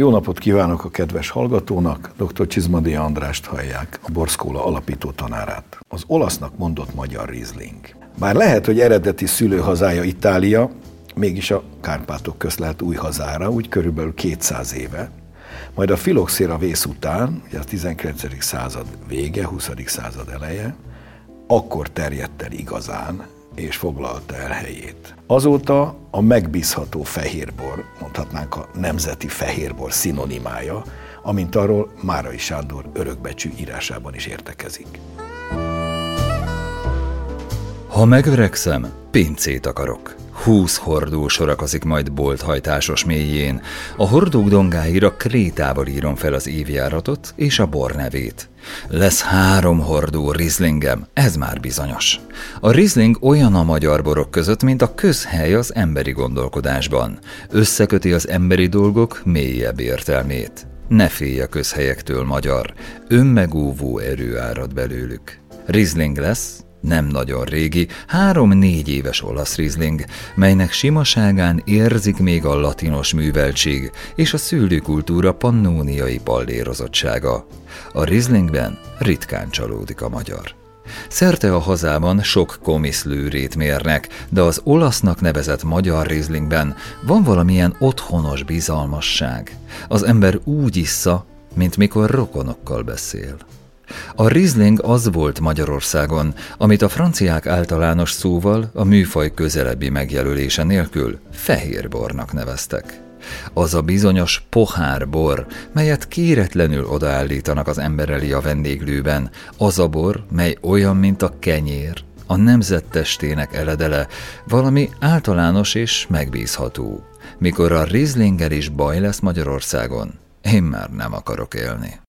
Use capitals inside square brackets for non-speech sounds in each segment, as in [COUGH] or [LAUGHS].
Jó napot kívánok a kedves hallgatónak, dr. Csizmadi Andrást hallják, a Borszkóla alapító tanárát. Az olasznak mondott magyar Riesling. Bár lehet, hogy eredeti szülőhazája Itália, mégis a Kárpátok közt lehet új hazára, úgy körülbelül 200 éve. Majd a filoxéra vész után, ugye a 19. század vége, 20. század eleje, akkor terjedt el igazán, és foglalta el helyét. Azóta a megbízható fehérbor, mondhatnánk a nemzeti fehérbor szinonimája, amint arról Márai Sándor örökbecsű írásában is értekezik. Ha megöregszem, pincét akarok. Húsz hordó sorakozik majd bolthajtásos mélyén. A hordók dongáira krétával írom fel az évjáratot és a bor nevét. Lesz három hordó rizlingem, ez már bizonyos. A rizling olyan a magyar borok között, mint a közhely az emberi gondolkodásban. Összeköti az emberi dolgok mélyebb értelmét. Ne félj a közhelyektől, magyar, önmegóvó erő árad belőlük. Rizling lesz, nem nagyon régi, három-négy éves olasz rizling, melynek simaságán érzik még a latinos műveltség és a szülőkultúra pannóniai pallérozottsága. A rizlingben ritkán csalódik a magyar. Szerte a hazában sok komiszlőrét mérnek, de az olasznak nevezett magyar rizlingben van valamilyen otthonos bizalmasság. Az ember úgy issza, mint mikor rokonokkal beszél. A Riesling az volt Magyarországon, amit a franciák általános szóval a műfaj közelebbi megjelölése nélkül fehérbornak neveztek. Az a bizonyos pohárbor, melyet kéretlenül odaállítanak az ember elé a vendéglőben, az a bor, mely olyan, mint a kenyér, a nemzettestének eledele, valami általános és megbízható. Mikor a Rieslinger is baj lesz Magyarországon, én már nem akarok élni.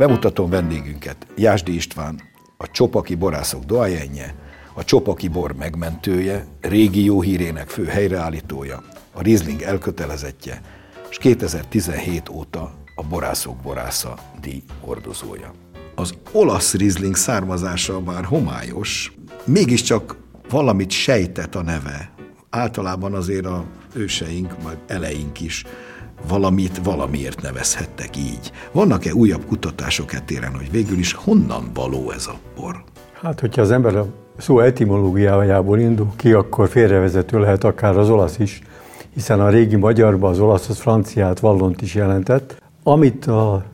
Bemutatom vendégünket, Jásdi István, a Csopaki borászok doajenje, a Csopaki bor megmentője, régi jó hírének fő helyreállítója, a Riesling elkötelezettje, és 2017 óta a borászok borásza díj hordozója. Az olasz Riesling származása bár homályos, mégiscsak valamit sejtett a neve. Általában azért a őseink, vagy eleink is valamit valamiért nevezhettek így. Vannak-e újabb kutatások etéren, hogy végül is honnan való ez a bor? Hát, hogyha az ember a szó etimológiájából indul ki, akkor félrevezető lehet akár az olasz is, hiszen a régi magyarban az olasz az franciát, vallont is jelentett. Amit a,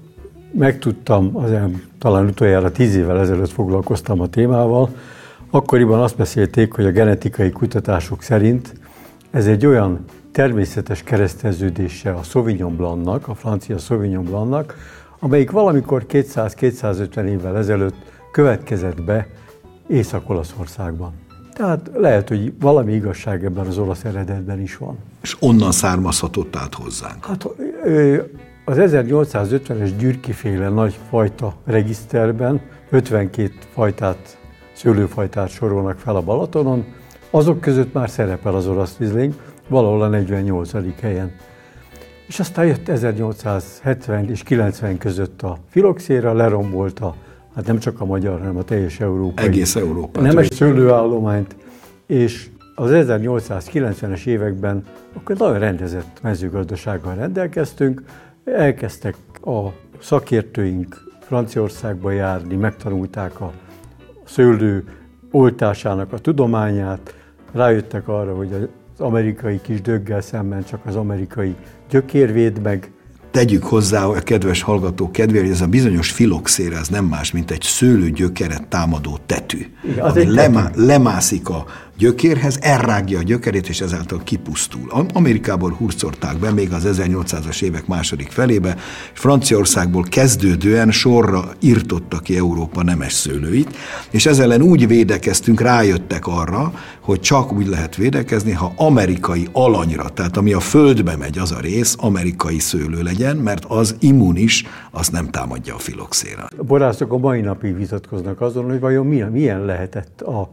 megtudtam, az talán utoljára tíz évvel ezelőtt foglalkoztam a témával, akkoriban azt beszélték, hogy a genetikai kutatások szerint ez egy olyan természetes kereszteződése a Sauvignon Blancnak, a francia Sauvignon Blancnak, amelyik valamikor 200-250 évvel ezelőtt következett be Észak-Olaszországban. Tehát lehet, hogy valami igazság ebben az olasz eredetben is van. És onnan származhatott át hozzánk? Hát az 1850-es gyürkiféle nagy fajta regiszterben 52 fajtát, szőlőfajtát sorolnak fel a Balatonon, azok között már szerepel az olasz vizling, valahol a 48. helyen. És aztán jött 1870 és 90 között a filoxéra, lerombolta, hát nem csak a magyar, hanem a teljes Európa. Egész Európa. Nemes szőlőállományt, és az 1890-es években akkor nagyon rendezett mezőgazdasággal rendelkeztünk, elkezdtek a szakértőink Franciaországba járni, megtanulták a szőlő oltásának a tudományát, rájöttek arra, hogy az amerikai kis döggel szemben csak az amerikai gyökér véd meg. Tegyük hozzá a kedves hallgató kedvére, hogy ez a bizonyos filoxér, ez nem más, mint egy szőlőgyökeret támadó tetű, Igen, ami lemá- lemászik a gyökérhez, elrágja a gyökerét, és ezáltal kipusztul. Amerikából hurcolták be még az 1800-as évek második felébe, Franciaországból kezdődően sorra írtotta ki Európa nemes szőlőit, és ezzel ellen úgy védekeztünk, rájöttek arra, hogy csak úgy lehet védekezni, ha amerikai alanyra, tehát ami a földbe megy az a rész, amerikai szőlő legyen, mert az immunis, azt nem támadja a filoxéra. A borászok a mai napig vitatkoznak azon, hogy vajon milyen, milyen lehetett a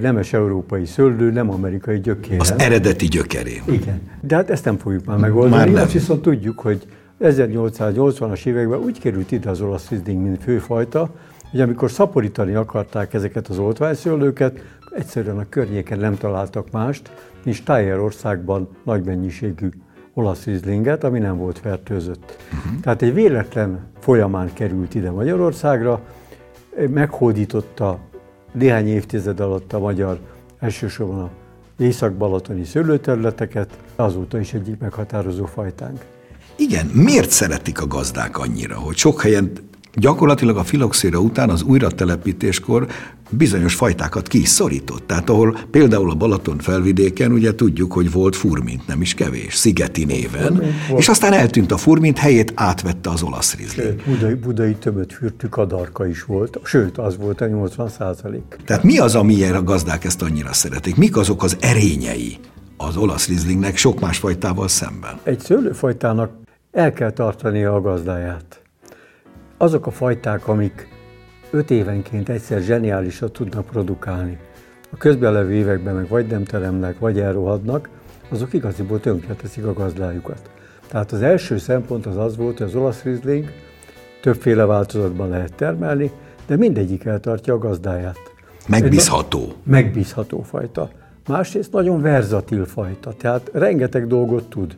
nemes európai szőlő, nem amerikai gyökér. Az eredeti gyökeré. Igen. De hát ezt nem fogjuk már megoldani. Már nem. Azt viszont tudjuk, hogy 1880-as években úgy került ide az olasz rizding, mint főfajta, hogy amikor szaporítani akarták ezeket az oltványszőlőket, egyszerűen a környéken nem találtak mást, és Tájerországban nagy mennyiségű olasz rizlinget, ami nem volt fertőzött. Uh-huh. Tehát egy véletlen folyamán került ide Magyarországra, meghódította néhány évtized alatt a magyar, elsősorban a észak-balatoni szőlőterületeket, azóta is egyik meghatározó fajtánk. Igen, miért szeretik a gazdák annyira, hogy sok helyen gyakorlatilag a filoxéra után az újratelepítéskor bizonyos fajtákat ki is szorított. Tehát ahol például a Balaton felvidéken ugye tudjuk, hogy volt furmint, nem is kevés, Szigeti néven, és aztán eltűnt a furmint, helyét átvette az olasz rizli. Budai, budai tömött fürtű kadarka is volt, sőt, az volt a 80 százalék. Tehát mi az, amiért a gazdák ezt annyira szeretik? Mik azok az erényei az olasz rizlingnek sok más fajtával szemben? Egy szőlőfajtának el kell tartania a gazdáját. Azok a fajták, amik öt évenként egyszer zseniálisat tudnak produkálni, a közben levő években meg vagy nem teremnek, vagy elrohadnak, azok igaziból tönkreteszik a gazdájukat. Tehát az első szempont az az volt, hogy az olasz rizling többféle változatban lehet termelni, de mindegyik eltartja a gazdáját. Megbízható. Megbízható fajta. Másrészt nagyon verzatil fajta, tehát rengeteg dolgot tud.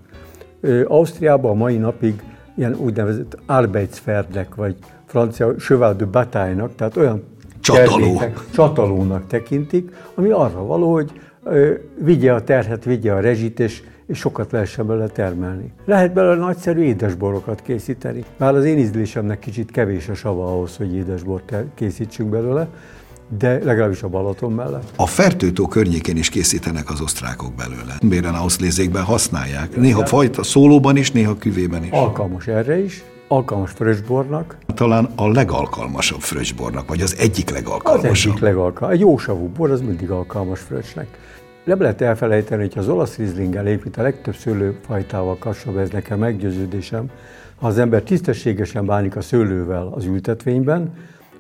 Ausztriában a mai napig ilyen úgynevezett Arbeitsferdnek, vagy francia cheval de bataille tehát olyan Csataló. csatalónak tekintik, ami arra való, hogy ö, vigye a terhet, vigye a rezsit, és, és sokat lehessen belőle termelni. Lehet belőle nagyszerű édesborokat készíteni. Már az én ízlésemnek kicsit kevés a sava ahhoz, hogy édesbort készítsünk belőle, de legalábbis a Balaton mellett. A Fertőtó környékén is készítenek az osztrákok belőle. Béren Auszlézékben használják. Néha fajta szólóban is, néha küvében is. Alkalmas erre is, alkalmas frösbornak. Talán a legalkalmasabb frösbornak, vagy az egyik legalkalmasabb. Az egyik legalkalmasabb. Egy jósavú bor az mindig alkalmas frösnek. Nem lehet elfelejteni, hogy az olasz rizlinggel épít a legtöbb szőlőfajtával kapcsolatban, ez nekem meggyőződésem, ha az ember tisztességesen bánik a szőlővel az ültetvényben,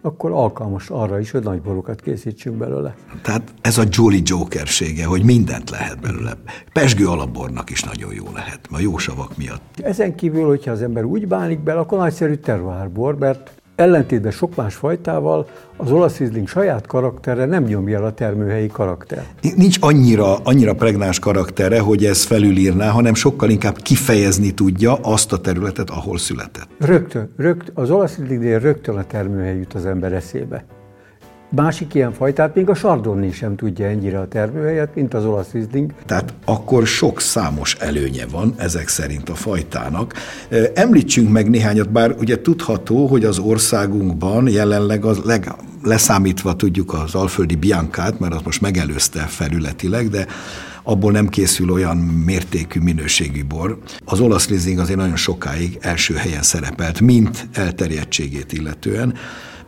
akkor alkalmas arra is, hogy nagy borokat készítsünk belőle. Tehát ez a Jolly Jokersége, hogy mindent lehet belőle. Pesgő alapbornak is nagyon jó lehet, a jó savak miatt. Ezen kívül, hogyha az ember úgy bánik bele, akkor nagyszerű terroárbor, mert Ellentétben sok más fajtával az olasz rizling saját karaktere nem nyomja el a termőhelyi karakter. Nincs annyira, annyira pregnáns karaktere, hogy ez felülírná, hanem sokkal inkább kifejezni tudja azt a területet, ahol született. Rögtön, rögtön az olasz rizlingnél rögtön a termőhely jut az ember eszébe. Másik ilyen fajtát még a sardonni sem tudja ennyire a termőhelyet, mint az olasz rizling. Tehát akkor sok számos előnye van ezek szerint a fajtának. Említsünk meg néhányat, bár ugye tudható, hogy az országunkban jelenleg az leg, leszámítva tudjuk az alföldi biankát, mert az most megelőzte felületileg, de abból nem készül olyan mértékű minőségű bor. Az olasz rizling azért nagyon sokáig első helyen szerepelt, mint elterjedtségét illetően.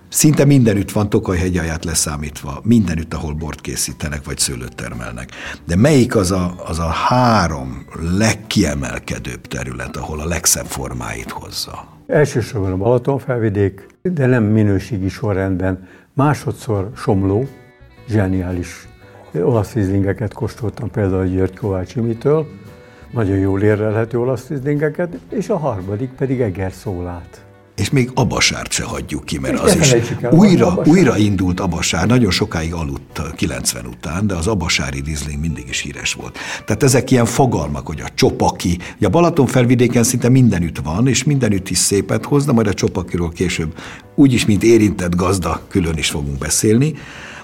Szinte mindenütt van Tokaj-hegyalját leszámítva, mindenütt, ahol bort készítenek, vagy szőlőt termelnek. De melyik az a, az a három legkiemelkedőbb terület, ahol a legszebb formáit hozza? Elsősorban a Balaton felvidék, de nem minőségi sorrendben. Másodszor Somló, zseniális olasz rizlingeket kóstoltam például György Kovács nagyon jól érrelhető olasz rizlingeket, és a harmadik pedig Eger Szólát és még Abasárt se hagyjuk ki, mert az is újra, újra indult Abasár, nagyon sokáig aludt 90 után, de az Abasári Rizling mindig is híres volt. Tehát ezek ilyen fogalmak, hogy a csopaki, a Balaton felvidéken szinte mindenütt van, és mindenütt is szépet hozna, majd a csopakiról később úgyis, mint érintett gazda, külön is fogunk beszélni,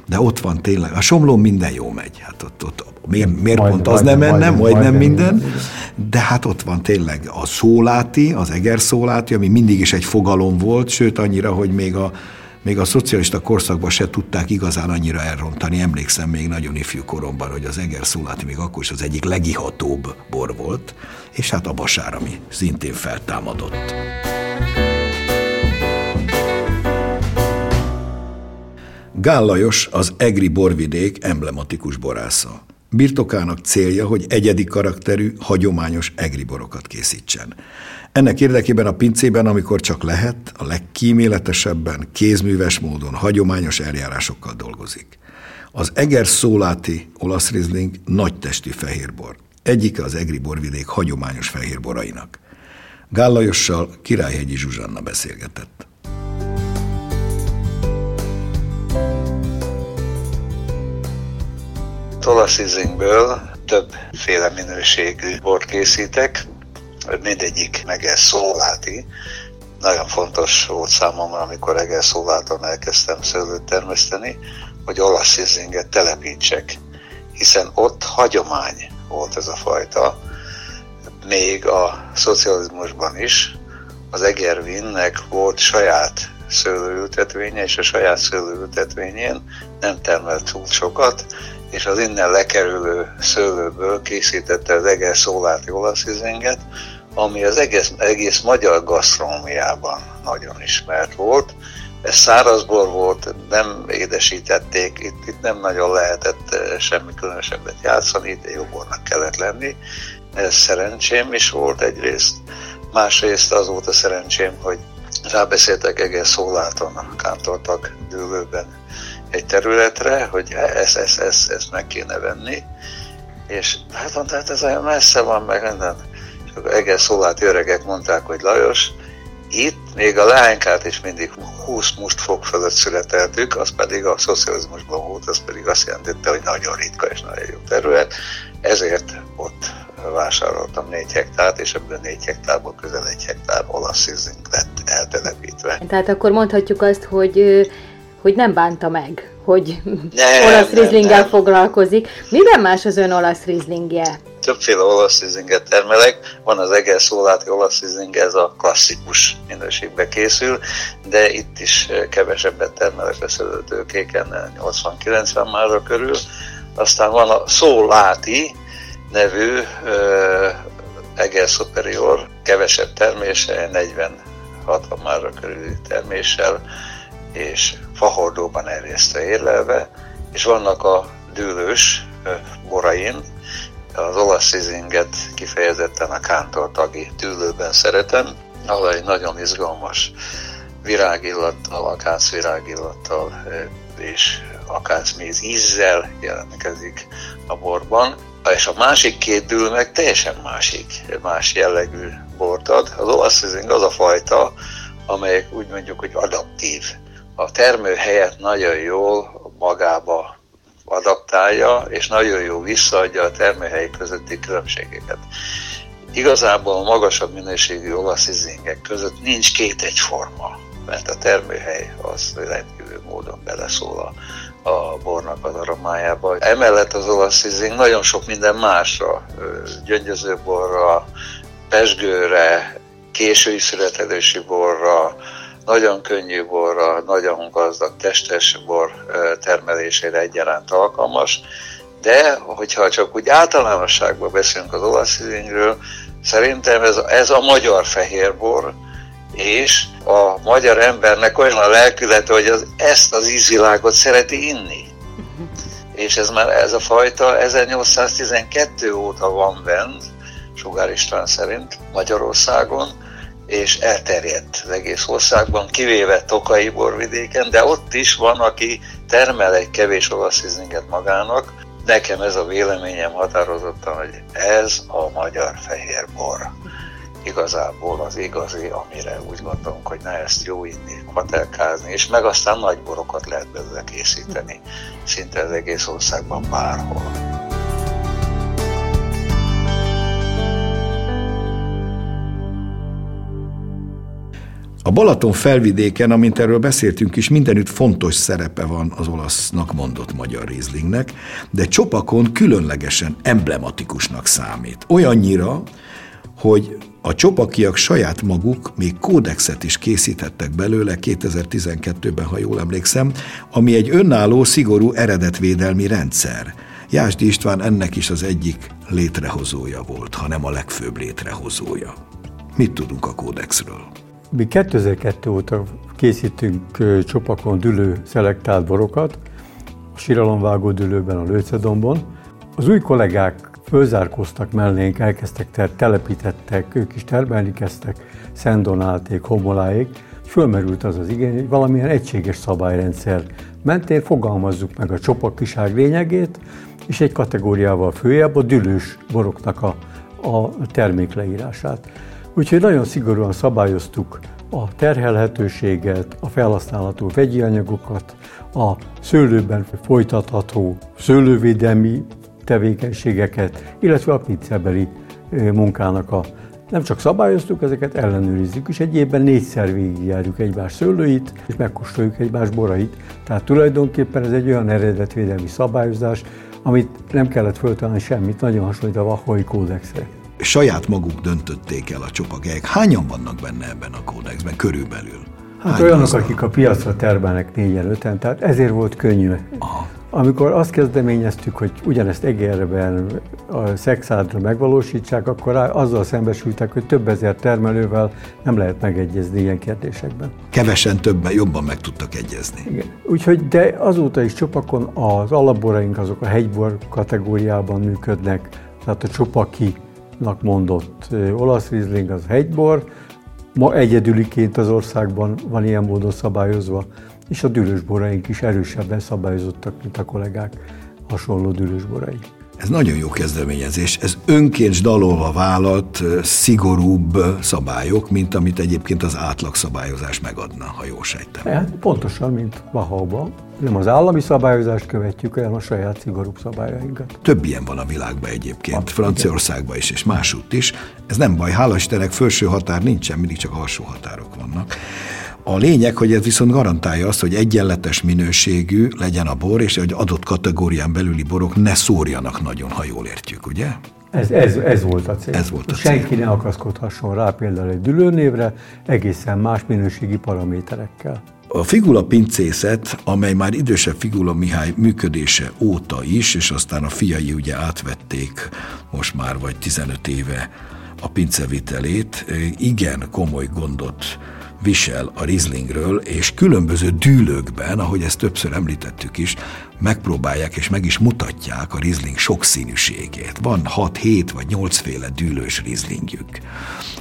de ott van tényleg, a Somlón minden jó megy, hát ott, ott miért, miért majd, pont az nem menne, majdnem, majdnem minden, minden, de hát ott van tényleg a szóláti, az eger szóláti, ami mindig is egy fogalom volt, sőt annyira, hogy még a, még a szocialista korszakban se tudták igazán annyira elrontani. Emlékszem még nagyon ifjú koromban, hogy az eger szóláti még akkor is az egyik legihatóbb bor volt, és hát a basár, ami szintén feltámadott. Gál Lajos az Egri borvidék emblematikus borásza. Birtokának célja, hogy egyedi karakterű, hagyományos egri borokat készítsen. Ennek érdekében a pincében, amikor csak lehet, a legkíméletesebben, kézműves módon, hagyományos eljárásokkal dolgozik. Az Eger Szóláti olasz rizling nagy testű fehérbor. Egyike az Egri borvidék hagyományos fehérborainak. Gállajossal Királyhegyi Zsuzsanna beszélgetett. Tolaszízingből többféle minőségű bort készítek, mindegyik meg szóláti. Nagyon fontos volt számomra, amikor egész szóláton elkezdtem szőlőt termeszteni, hogy olasz szizinget telepítsek, hiszen ott hagyomány volt ez a fajta, még a szocializmusban is, az Egervinnek volt saját szőlőültetvénye, és a saját szőlőültetvényén nem termelt túl sokat, és az innen lekerülő szőlőből készítette az egész szóláti olaszizinget, ami az egész, egész magyar gasztronómiában nagyon ismert volt. Ez szárazbor volt, nem édesítették, itt, itt nem nagyon lehetett eh, semmi különösebbet játszani, itt jobbornak kellett lenni. Ez szerencsém is volt egyrészt. Másrészt az volt a szerencsém, hogy rábeszéltek egész szóláton a kántortak dőlőben egy területre, hogy ezt, ezt, ezt, ezt meg kéne venni, és hát mondta, hát ez olyan messze van, meg minden. És akkor egész szóláti öregek mondták, hogy Lajos, itt még a leánykát is mindig 20 mustfok fölött születeltük, az pedig a szocializmusban volt, az pedig azt jelentette, hogy nagyon ritka és nagyon jó terület, ezért ott vásároltam 4 hektárt, és ebből 4 hektárból közel egy hektár olasz lett eltelepítve. Tehát akkor mondhatjuk azt, hogy hogy nem bánta meg, hogy nem, [LAUGHS] olasz rizlinggel foglalkozik. Miben más az ön olasz rizlingje? Többféle olasz rizlinget termelek. Van az egész szóláti olasz rizling, ez a klasszikus minőségbe készül, de itt is kevesebbet termelek a szőlőtőkéken, 80-90 mára körül. Aztán van a szóláti, nevű Egel Superior, kevesebb termése, 40-60 mára körüli terméssel, és fahordóban erjesztve érlelve, és vannak a dűlős borain, az olasz szizinget kifejezetten a kántor tagi dűlőben szeretem, ahol egy nagyon izgalmas virágillattal, akácvirágillattal és akácméz ízzel jelentkezik a borban és a másik két dől meg teljesen másik, más jellegű bort ad. Az olasz az a fajta, amelyek úgy mondjuk, hogy adaptív. A termő helyet nagyon jól magába adaptálja, és nagyon jó visszaadja a termőhely közötti különbségeket. Igazából a magasabb minőségű olasz izingek között nincs két egyforma, mert a termőhely az rendkívül módon beleszól a a bornak az aromájába. Emellett az olasz ízing nagyon sok minden másra, gyöngyözőborra, pesgőre, késői születelősi borra, nagyon könnyű borra, nagyon gazdag testes bor termelésére egyaránt alkalmas, de hogyha csak úgy általánosságban beszélünk az olasz ízingről, szerintem ez, ez a magyar fehérbor, és a magyar embernek olyan a lelkülete, hogy az, ezt az ízvilágot szereti inni. És ez már ez a fajta 1812 óta van bent, Sugár István szerint Magyarországon, és elterjedt az egész országban, kivéve Tokai borvidéken, de ott is van, aki termel egy kevés olasz magának. Nekem ez a véleményem határozottan, hogy ez a magyar fehér bor igazából az igazi, amire úgy gondolunk, hogy ne ezt jó inni, patelkázni, és meg aztán nagy borokat lehet belőle készíteni, szinte az egész országban bárhol. A Balaton felvidéken, amint erről beszéltünk is, mindenütt fontos szerepe van az olasznak mondott magyar rizlingnek, de Csopakon különlegesen emblematikusnak számít. Olyannyira, hogy a csopakiak saját maguk még kódexet is készítettek belőle 2012-ben, ha jól emlékszem, ami egy önálló, szigorú eredetvédelmi rendszer. Jásdi István ennek is az egyik létrehozója volt, hanem a legfőbb létrehozója. Mit tudunk a kódexről? Mi 2002 óta készítünk csopakon dülő szelektált borokat, a síralomvágó dülőben, a Lőcedombon. Az új kollégák fölzárkóztak mellénk, elkezdtek, ter, telepítettek, ők is termelni kezdtek, Szendonáték, Homoláék, fölmerült az az igény, hogy valamilyen egységes szabályrendszer mentén fogalmazzuk meg a csopakiság lényegét, és egy kategóriával följebb a dülős boroknak a, a termék leírását. Úgyhogy nagyon szigorúan szabályoztuk a terhelhetőséget, a felhasználható vegyi anyagokat, a szőlőben folytatható szőlővédelmi tevékenységeket, illetve a pizzabeli munkának a nem csak szabályoztuk, ezeket ellenőrizzük, és egy évben négyszer végigjárjuk egymás szőlőit, és megkóstoljuk egymás borait. Tehát tulajdonképpen ez egy olyan eredetvédelmi szabályozás, amit nem kellett föltalálni semmit, nagyon hasonlít a Vahoi kódexre. Saját maguk döntötték el a csopagelyek. Hányan vannak benne ebben a kódexben körülbelül? Hát Hány olyanok, akik a piacra termelnek négyen, öten, tehát ezért volt könnyű. Aha. Amikor azt kezdeményeztük, hogy ugyanezt Egerben, a Szexádra megvalósítsák, akkor azzal szembesültek, hogy több ezer termelővel nem lehet megegyezni ilyen kérdésekben. Kevesen többen jobban meg tudtak egyezni. Igen. Úgyhogy, de azóta is csopakon az alapboraink azok a hegybor kategóriában működnek, tehát a csopakinak mondott olasz rizling az hegybor, ma egyedüliként az országban van ilyen módon szabályozva, és a dűlősboraink is erősebben szabályozottak, mint a kollégák hasonló dűlősborai. Ez nagyon jó kezdeményezés. Ez önként dalolva vállalt szigorúbb szabályok, mint amit egyébként az átlagszabályozás megadna, ha jól sejtem. Hát pontosan, mint Bahauban. Nem az állami szabályozást követjük, hanem a saját szigorúbb szabályainkat. Több ilyen van a világban egyébként, van, Franciaországban is, és másútt is. Ez nem baj, hála Istennek felső határ nincsen, mindig csak alsó határok vannak. A lényeg, hogy ez viszont garantálja azt, hogy egyenletes minőségű legyen a bor, és hogy adott kategórián belüli borok ne szórjanak nagyon, ha jól értjük, ugye? Ez, ez, ez volt a cél. Ez volt a cél. Senki ne akaszkodhasson rá például egy dülőnévre, egészen más minőségi paraméterekkel. A figula pincészet, amely már idősebb Figula Mihály működése óta is, és aztán a fiai ugye átvették most már vagy 15 éve a pincevitelét, igen komoly gondot visel a Rieslingről, és különböző dűlőkben, ahogy ezt többször említettük is, megpróbálják és meg is mutatják a Riesling sokszínűségét. Van 6-7 vagy 8 féle dűlős Rieslingjük.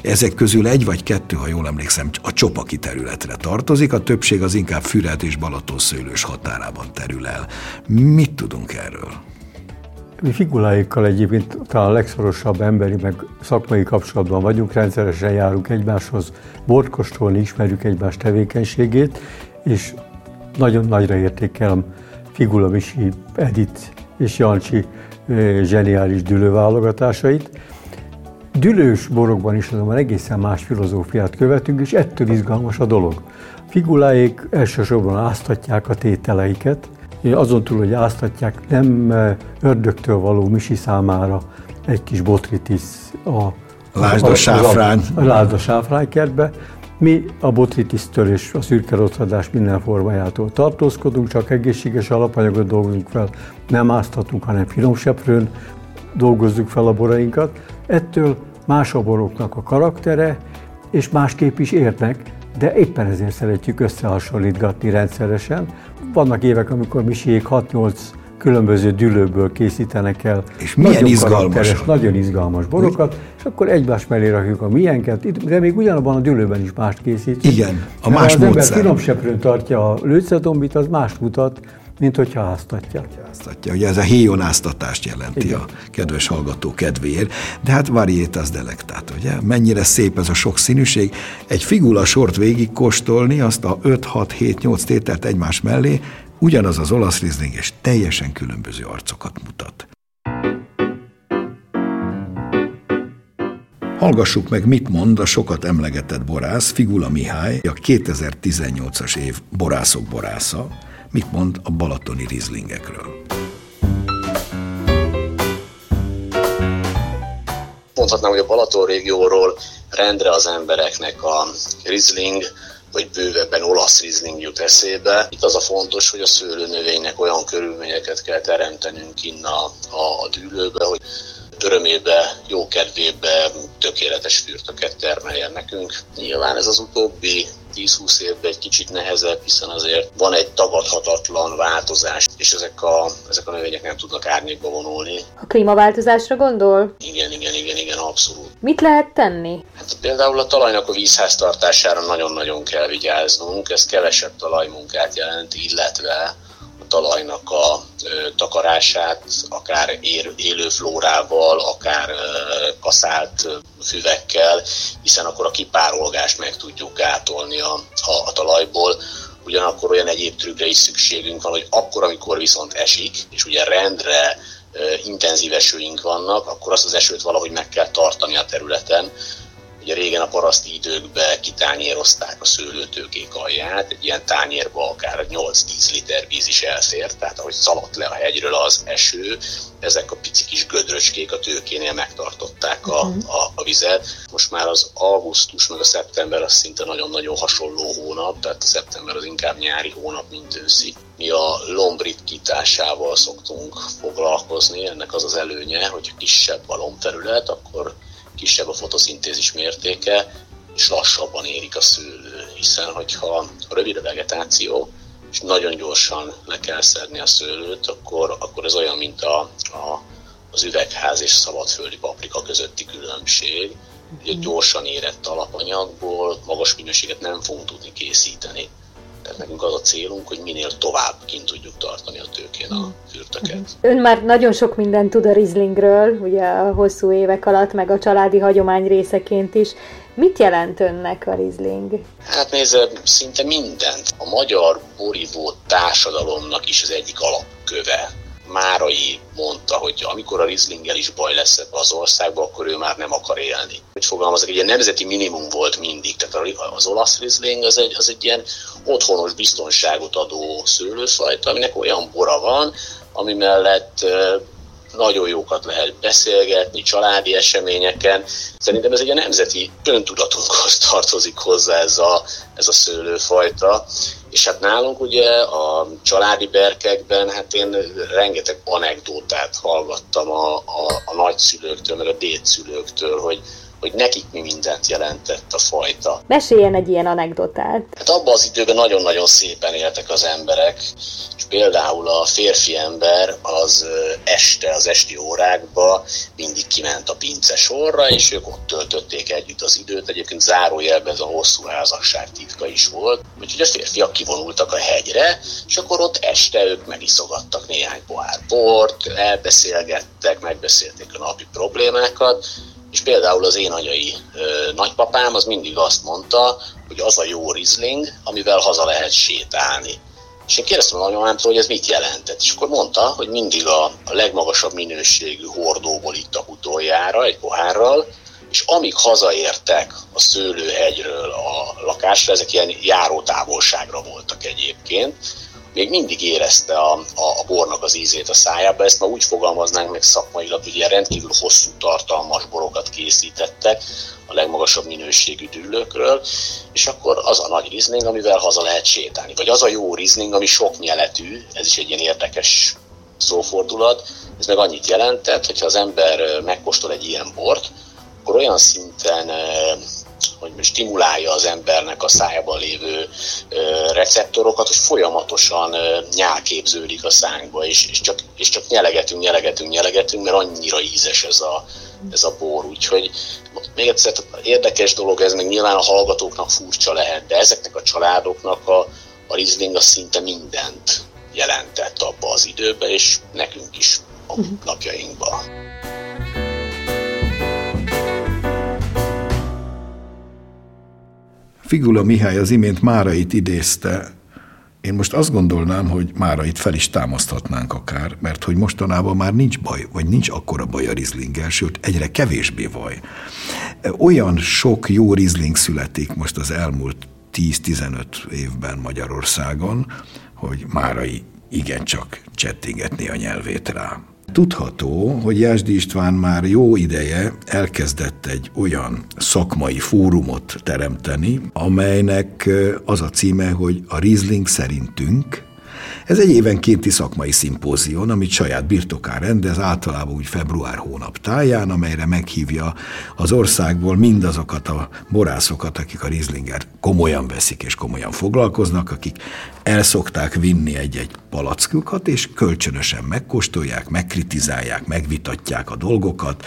Ezek közül egy vagy kettő, ha jól emlékszem, a csopaki területre tartozik, a többség az inkább Füred és Balaton szőlős határában terül el. Mit tudunk erről? Mi figuráikkal egyébként talán a legszorosabb emberi, meg szakmai kapcsolatban vagyunk, rendszeresen járunk egymáshoz, bortkostolni, ismerjük egymás tevékenységét, és nagyon nagyra értékelem Figula Misi, Edit és Jancsi zseniális dülőválogatásait. Dülős borokban is azonban egészen más filozófiát követünk, és ettől izgalmas a dolog. Figuláik elsősorban áztatják a tételeiket, azon túl, hogy áztatják, nem ördögtől való misi számára egy kis botritis a Lásd a sáfrán. A, a, lásd a sáfrán kertbe. Mi a botritisztől és a szürke rothadás minden formájától tartózkodunk, csak egészséges alapanyagot dolgozunk fel, nem áztatunk, hanem finomseprőn dolgozzuk fel a borainkat. Ettől más a boroknak a karaktere, és másképp is érnek, de éppen ezért szeretjük összehasonlítgatni rendszeresen. Vannak évek, amikor misiék 6-8 különböző dűlőből készítenek el. És milyen nagyon izgalmas. Nagyon izgalmas borokat, és akkor egymás mellé rakjuk a miénket, de még ugyanabban a dűlőben is mást készítjük. Igen, a más módszer. Ha az ember finom tartja a lőcedombit, az más mutat, mint hogyha áztatja. Áztatja. Ugye ez a héjonáztatást jelenti Igen. a kedves hallgató kedvéért, de hát varietas delectat, ugye? Mennyire szép ez a sok színűség. Egy figula sort végig kóstolni, azt a 5-6-7-8 tételt egymás mellé, ugyanaz az olasz rizling, és teljesen különböző arcokat mutat. Hallgassuk meg, mit mond a sokat emlegetett borász, Figula Mihály, a 2018-as év borászok borásza, mit mond a balatoni rizlingekről. Mondhatnám, hogy a Balaton régióról rendre az embereknek a rizling vagy bővebben olasz rizling jut eszébe. Itt az a fontos, hogy a szőlőnövénynek olyan körülményeket kell teremtenünk innen a, a dűlőbe, hogy örömébe, jó kedvébe tökéletes fürtöket termeljen nekünk. Nyilván ez az utóbbi 10-20 évben egy kicsit nehezebb, hiszen azért van egy tagadhatatlan változás, és ezek a, ezek a növények nem tudnak árnyékba vonulni. A klímaváltozásra gondol? Igen, igen, igen, igen, abszolút. Mit lehet tenni? Hát például a talajnak a vízháztartására nagyon-nagyon kell vigyáznunk, ez kevesebb talajmunkát jelent, illetve talajnak a takarását, akár élő flórával, akár kaszált füvekkel, hiszen akkor a kipárolgást meg tudjuk gátolni a, a, a talajból. Ugyanakkor olyan egyéb trükkre is szükségünk van, hogy akkor, amikor viszont esik, és ugye rendre intenzív esőink vannak, akkor azt az esőt valahogy meg kell tartani a területen, Ugye régen a paraszti időkben kitányérozták a szőlőtőkék alját, egy ilyen tányérba akár 8-10 liter víz is elfért, tehát ahogy szaladt le a hegyről az eső, ezek a pici kis gödröcskék a tőkénél megtartották a, uh-huh. a, a vizet. Most már az augusztus meg a szeptember az szinte nagyon-nagyon hasonló hónap, tehát a szeptember az inkább nyári hónap, mint őszi. Mi a lombritításával szoktunk foglalkozni, ennek az az előnye, hogy kisebb a lombterület, akkor kisebb a fotoszintézis mértéke, és lassabban érik a szőlő, hiszen hogyha rövid a vegetáció, és nagyon gyorsan le kell szedni a szőlőt, akkor, akkor ez olyan, mint a, a, az üvegház és szabadföldi paprika közötti különbség. Ugye gyorsan érett alapanyagból magas minőséget nem fogunk tudni készíteni. Tehát nekünk az a célunk, hogy minél tovább kint tudjuk tartani a tőkén a fürtöket. Mhm. Ön már nagyon sok mindent tud a Rizlingről, ugye a hosszú évek alatt, meg a családi hagyomány részeként is. Mit jelent önnek a Rizling? Hát nézze, szinte mindent. A magyar borívó társadalomnak is az egyik alapköve Márai mondta, hogy amikor a Rieslinggel is baj lesz ebbe az országba, akkor ő már nem akar élni. Hogy fogalmazok, egy ilyen nemzeti minimum volt mindig. Tehát az olasz Riesling az egy, az egy ilyen otthonos biztonságot adó szőlőfajta, aminek olyan bora van, ami mellett nagyon jókat lehet beszélgetni, családi eseményeken. Szerintem ez egy a nemzeti öntudatunkhoz tartozik hozzá ez a, ez a szőlőfajta. És hát nálunk ugye a családi berkekben, hát én rengeteg anekdótát hallgattam a, a, a nagyszülőktől, meg a dédszülőktől, hogy hogy nekik mi mindent jelentett a fajta. Meséljen egy ilyen anekdotát. Hát abban az időben nagyon-nagyon szépen éltek az emberek, és például a férfi ember az este, az esti órákba mindig kiment a pince sorra, és ők ott töltötték együtt az időt. Egyébként zárójelben ez a hosszú házasság titka is volt. Úgyhogy a férfiak kivonultak a hegyre, és akkor ott este ők megiszogattak néhány pohár bort, elbeszélgettek, megbeszélték a napi problémákat, és például az én anyai ö, nagypapám az mindig azt mondta, hogy az a jó rizling, amivel haza lehet sétálni. És én kérdeztem a nagymamámtól, hogy ez mit jelentett. És akkor mondta, hogy mindig a, a legmagasabb minőségű hordóból ittak utoljára egy pohárral, és amíg hazaértek a szőlőhegyről a lakásra, ezek ilyen járó távolságra voltak egyébként, még mindig érezte a, a, a bornak az ízét a szájába. Ezt ma úgy fogalmaznánk meg szakmailag, hogy ilyen rendkívül hosszú tartalmas borokat készítettek a legmagasabb minőségű dűlőkről, és akkor az a nagy rizling, amivel haza lehet sétálni. Vagy az a jó rizling, ami sok nyeletű, ez is egy ilyen érdekes szófordulat, ez meg annyit jelentett, hogyha az ember megkóstol egy ilyen bort, akkor olyan szinten hogy stimulálja az embernek a szájában lévő receptorokat, hogy folyamatosan nyál képződik a szánkba, és, és, csak, és csak nyelegetünk, nyelegetünk, nyelegetünk, mert annyira ízes ez a, ez a bor. Úgyhogy még egyszer érdekes dolog ez, meg nyilván a hallgatóknak furcsa lehet, de ezeknek a családoknak a, a Riesling az szinte mindent jelentett abba az időbe, és nekünk is a mhm. napjainkban. Figula Mihály az imént Márait idézte, én most azt gondolnám, hogy Márait fel is támaszthatnánk akár, mert hogy mostanában már nincs baj, vagy nincs akkora baj a rizlinggel, sőt, egyre kevésbé baj. Olyan sok jó rizling születik most az elmúlt 10-15 évben Magyarországon, hogy Márai igencsak csettingetni a nyelvét rá. Tudható, hogy Jásdi István már jó ideje elkezdett egy olyan szakmai fórumot teremteni, amelynek az a címe, hogy a Riesling szerintünk, ez egy évenkénti szakmai szimpózion, amit saját birtokán rendez, általában úgy február hónap táján, amelyre meghívja az országból mindazokat a borászokat, akik a Rieslinger komolyan veszik és komolyan foglalkoznak, akik el szokták vinni egy-egy palackukat, és kölcsönösen megkóstolják, megkritizálják, megvitatják a dolgokat,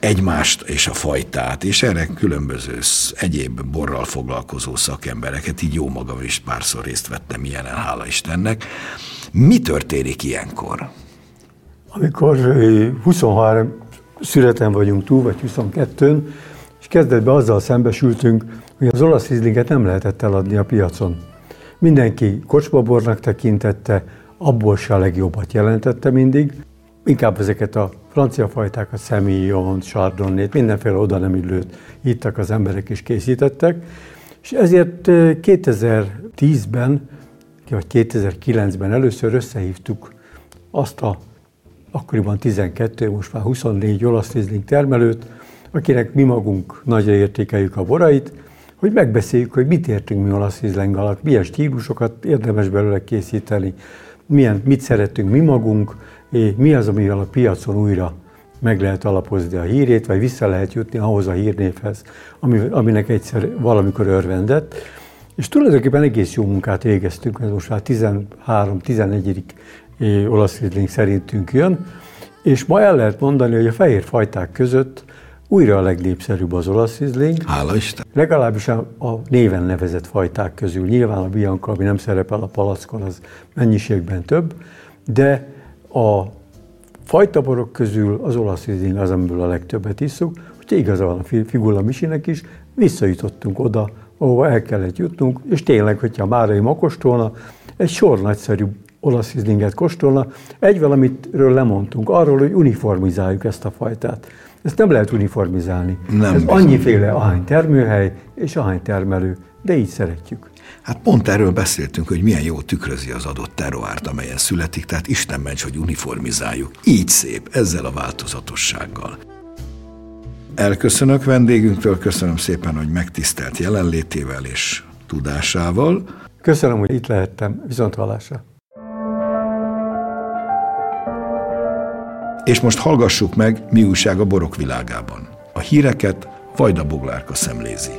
egymást és a fajtát, és erre különböző egyéb borral foglalkozó szakembereket, így jó magam is párszor részt vettem ilyenen, hála Istennek, Mi történik ilyenkor? Amikor 23 születen vagyunk túl, vagy 22-n, és kezdetben azzal szembesültünk, hogy az olasz rizlinget nem lehetett eladni a piacon. Mindenki kocsmabornak tekintette, abból se a legjobbat jelentette mindig, inkább ezeket a francia fajtákat, Semillon, Chardonnay, mindenféle oda nem illőt hittak az emberek és készítettek, és ezért 2010-ben, vagy 2009-ben először összehívtuk azt a akkoriban 12, most már 24 olasz rizling termelőt, akinek mi magunk nagyra értékeljük a borait, hogy megbeszéljük, hogy mit értünk mi olasz rizling alatt, milyen stílusokat érdemes belőle készíteni, milyen, mit szeretünk mi magunk, mi az, amivel a piacon újra meg lehet alapozni a hírét, vagy vissza lehet jutni ahhoz a hírnévhez, ami, aminek egyszer valamikor örvendett. És tulajdonképpen egész jó munkát végeztünk, ez most már 13-14 olasz rizling szerintünk jön, és ma el lehet mondani, hogy a fehér fajták között újra a legnépszerűbb az olasz rizling. Hála Isten! Legalábbis a, a néven nevezett fajták közül. Nyilván a Bianca, ami nem szerepel a palackon, az mennyiségben több, de a fajtaborok közül az olasz rizling az, amiből a legtöbbet isszuk, hogyha igaza van a Figula Misinek is, visszajutottunk oda, ahova el kellett jutnunk, és tényleg, hogyha Márai makostolna, egy sor nagyszerű olasz rizlinget kóstolna. Egy valamitről lemondtunk, arról, hogy uniformizáljuk ezt a fajtát. Ezt nem lehet uniformizálni. Nem Ez bizony. annyiféle ahány termőhely és ahány termelő, de így szeretjük. Hát pont erről beszéltünk, hogy milyen jó tükrözi az adott terroárt, amelyen születik, tehát Isten ments, hogy uniformizáljuk. Így szép, ezzel a változatossággal. Elköszönök vendégünktől, köszönöm szépen, hogy megtisztelt jelenlétével és tudásával. Köszönöm, hogy itt lehettem. Viszont hallásra. És most hallgassuk meg, mi újság a borok világában. A híreket Vajda Boglárka szemlézi.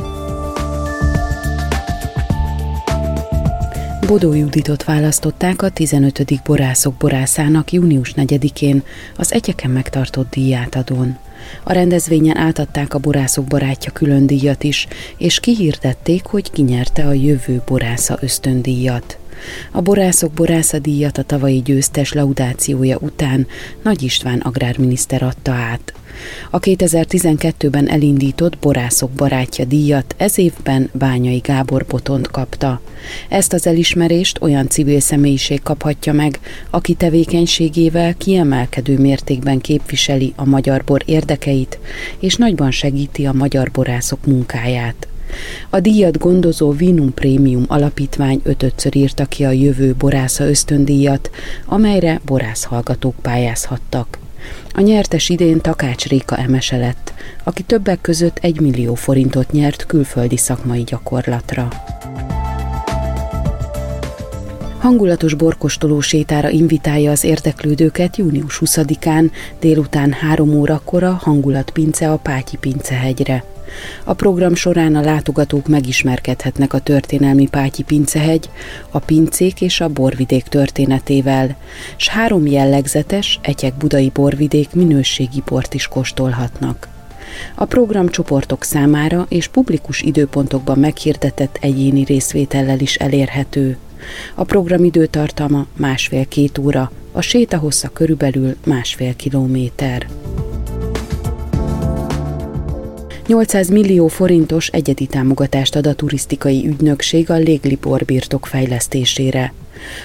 Bodó Juditot választották a 15. borászok borászának június 4-én az egyeken megtartott díjátadón. A rendezvényen átadták a borászok barátja külön díjat is, és kihirdették, hogy kinyerte a jövő borásza ösztöndíjat. A borászok borászadíjat a tavalyi győztes laudációja után Nagy István agrárminiszter adta át. A 2012-ben elindított Borászok barátja díjat ez évben Bányai Gábor Botont kapta. Ezt az elismerést olyan civil személyiség kaphatja meg, aki tevékenységével kiemelkedő mértékben képviseli a magyar bor érdekeit, és nagyban segíti a magyar borászok munkáját. A díjat gondozó Vinum Prémium alapítvány ötötször írta ki a jövő borásza ösztöndíjat, amelyre borászhallgatók pályázhattak. A nyertes idén Takács Réka emese lett, aki többek között egy millió forintot nyert külföldi szakmai gyakorlatra. Hangulatos borkostoló sétára invitálja az érdeklődőket június 20-án délután 3 órakor a Hangulat Pince a Pátyi Pincehegyre. A program során a látogatók megismerkedhetnek a történelmi Pátyi Pincehegy, a pincék és a borvidék történetével, s három jellegzetes, egyek budai borvidék minőségi bort is kóstolhatnak. A program csoportok számára és publikus időpontokban meghirdetett egyéni részvétellel is elérhető. A program időtartama másfél-két óra, a séta hossza körülbelül másfél kilométer. 800 millió forintos egyedi támogatást ad a turisztikai ügynökség a Légli borbirtok fejlesztésére.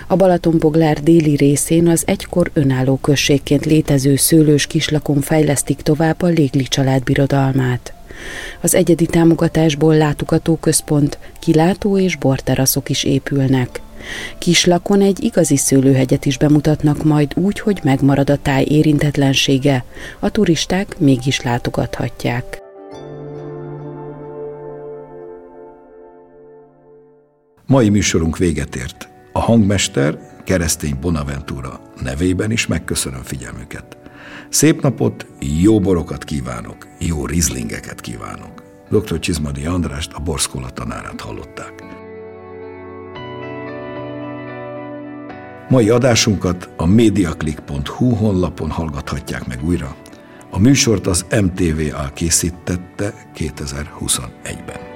A Balatonboglár déli részén az egykor önálló községként létező szőlős kislakon fejlesztik tovább a Légli család birodalmát. Az egyedi támogatásból látogatóközpont, kilátó és borteraszok is épülnek. Kislakon egy igazi szőlőhegyet is bemutatnak majd úgy, hogy megmarad a táj érintetlensége, a turisták mégis látogathatják. Mai műsorunk véget ért. A hangmester keresztény Bonaventura nevében is megköszönöm figyelmüket. Szép napot, jó borokat kívánok, jó rizlingeket kívánok. Dr. Csizmadi Andrást, a Borszkola tanárát hallották. Mai adásunkat a mediaclick.hu honlapon hallgathatják meg újra. A műsort az MTVA készítette 2021-ben.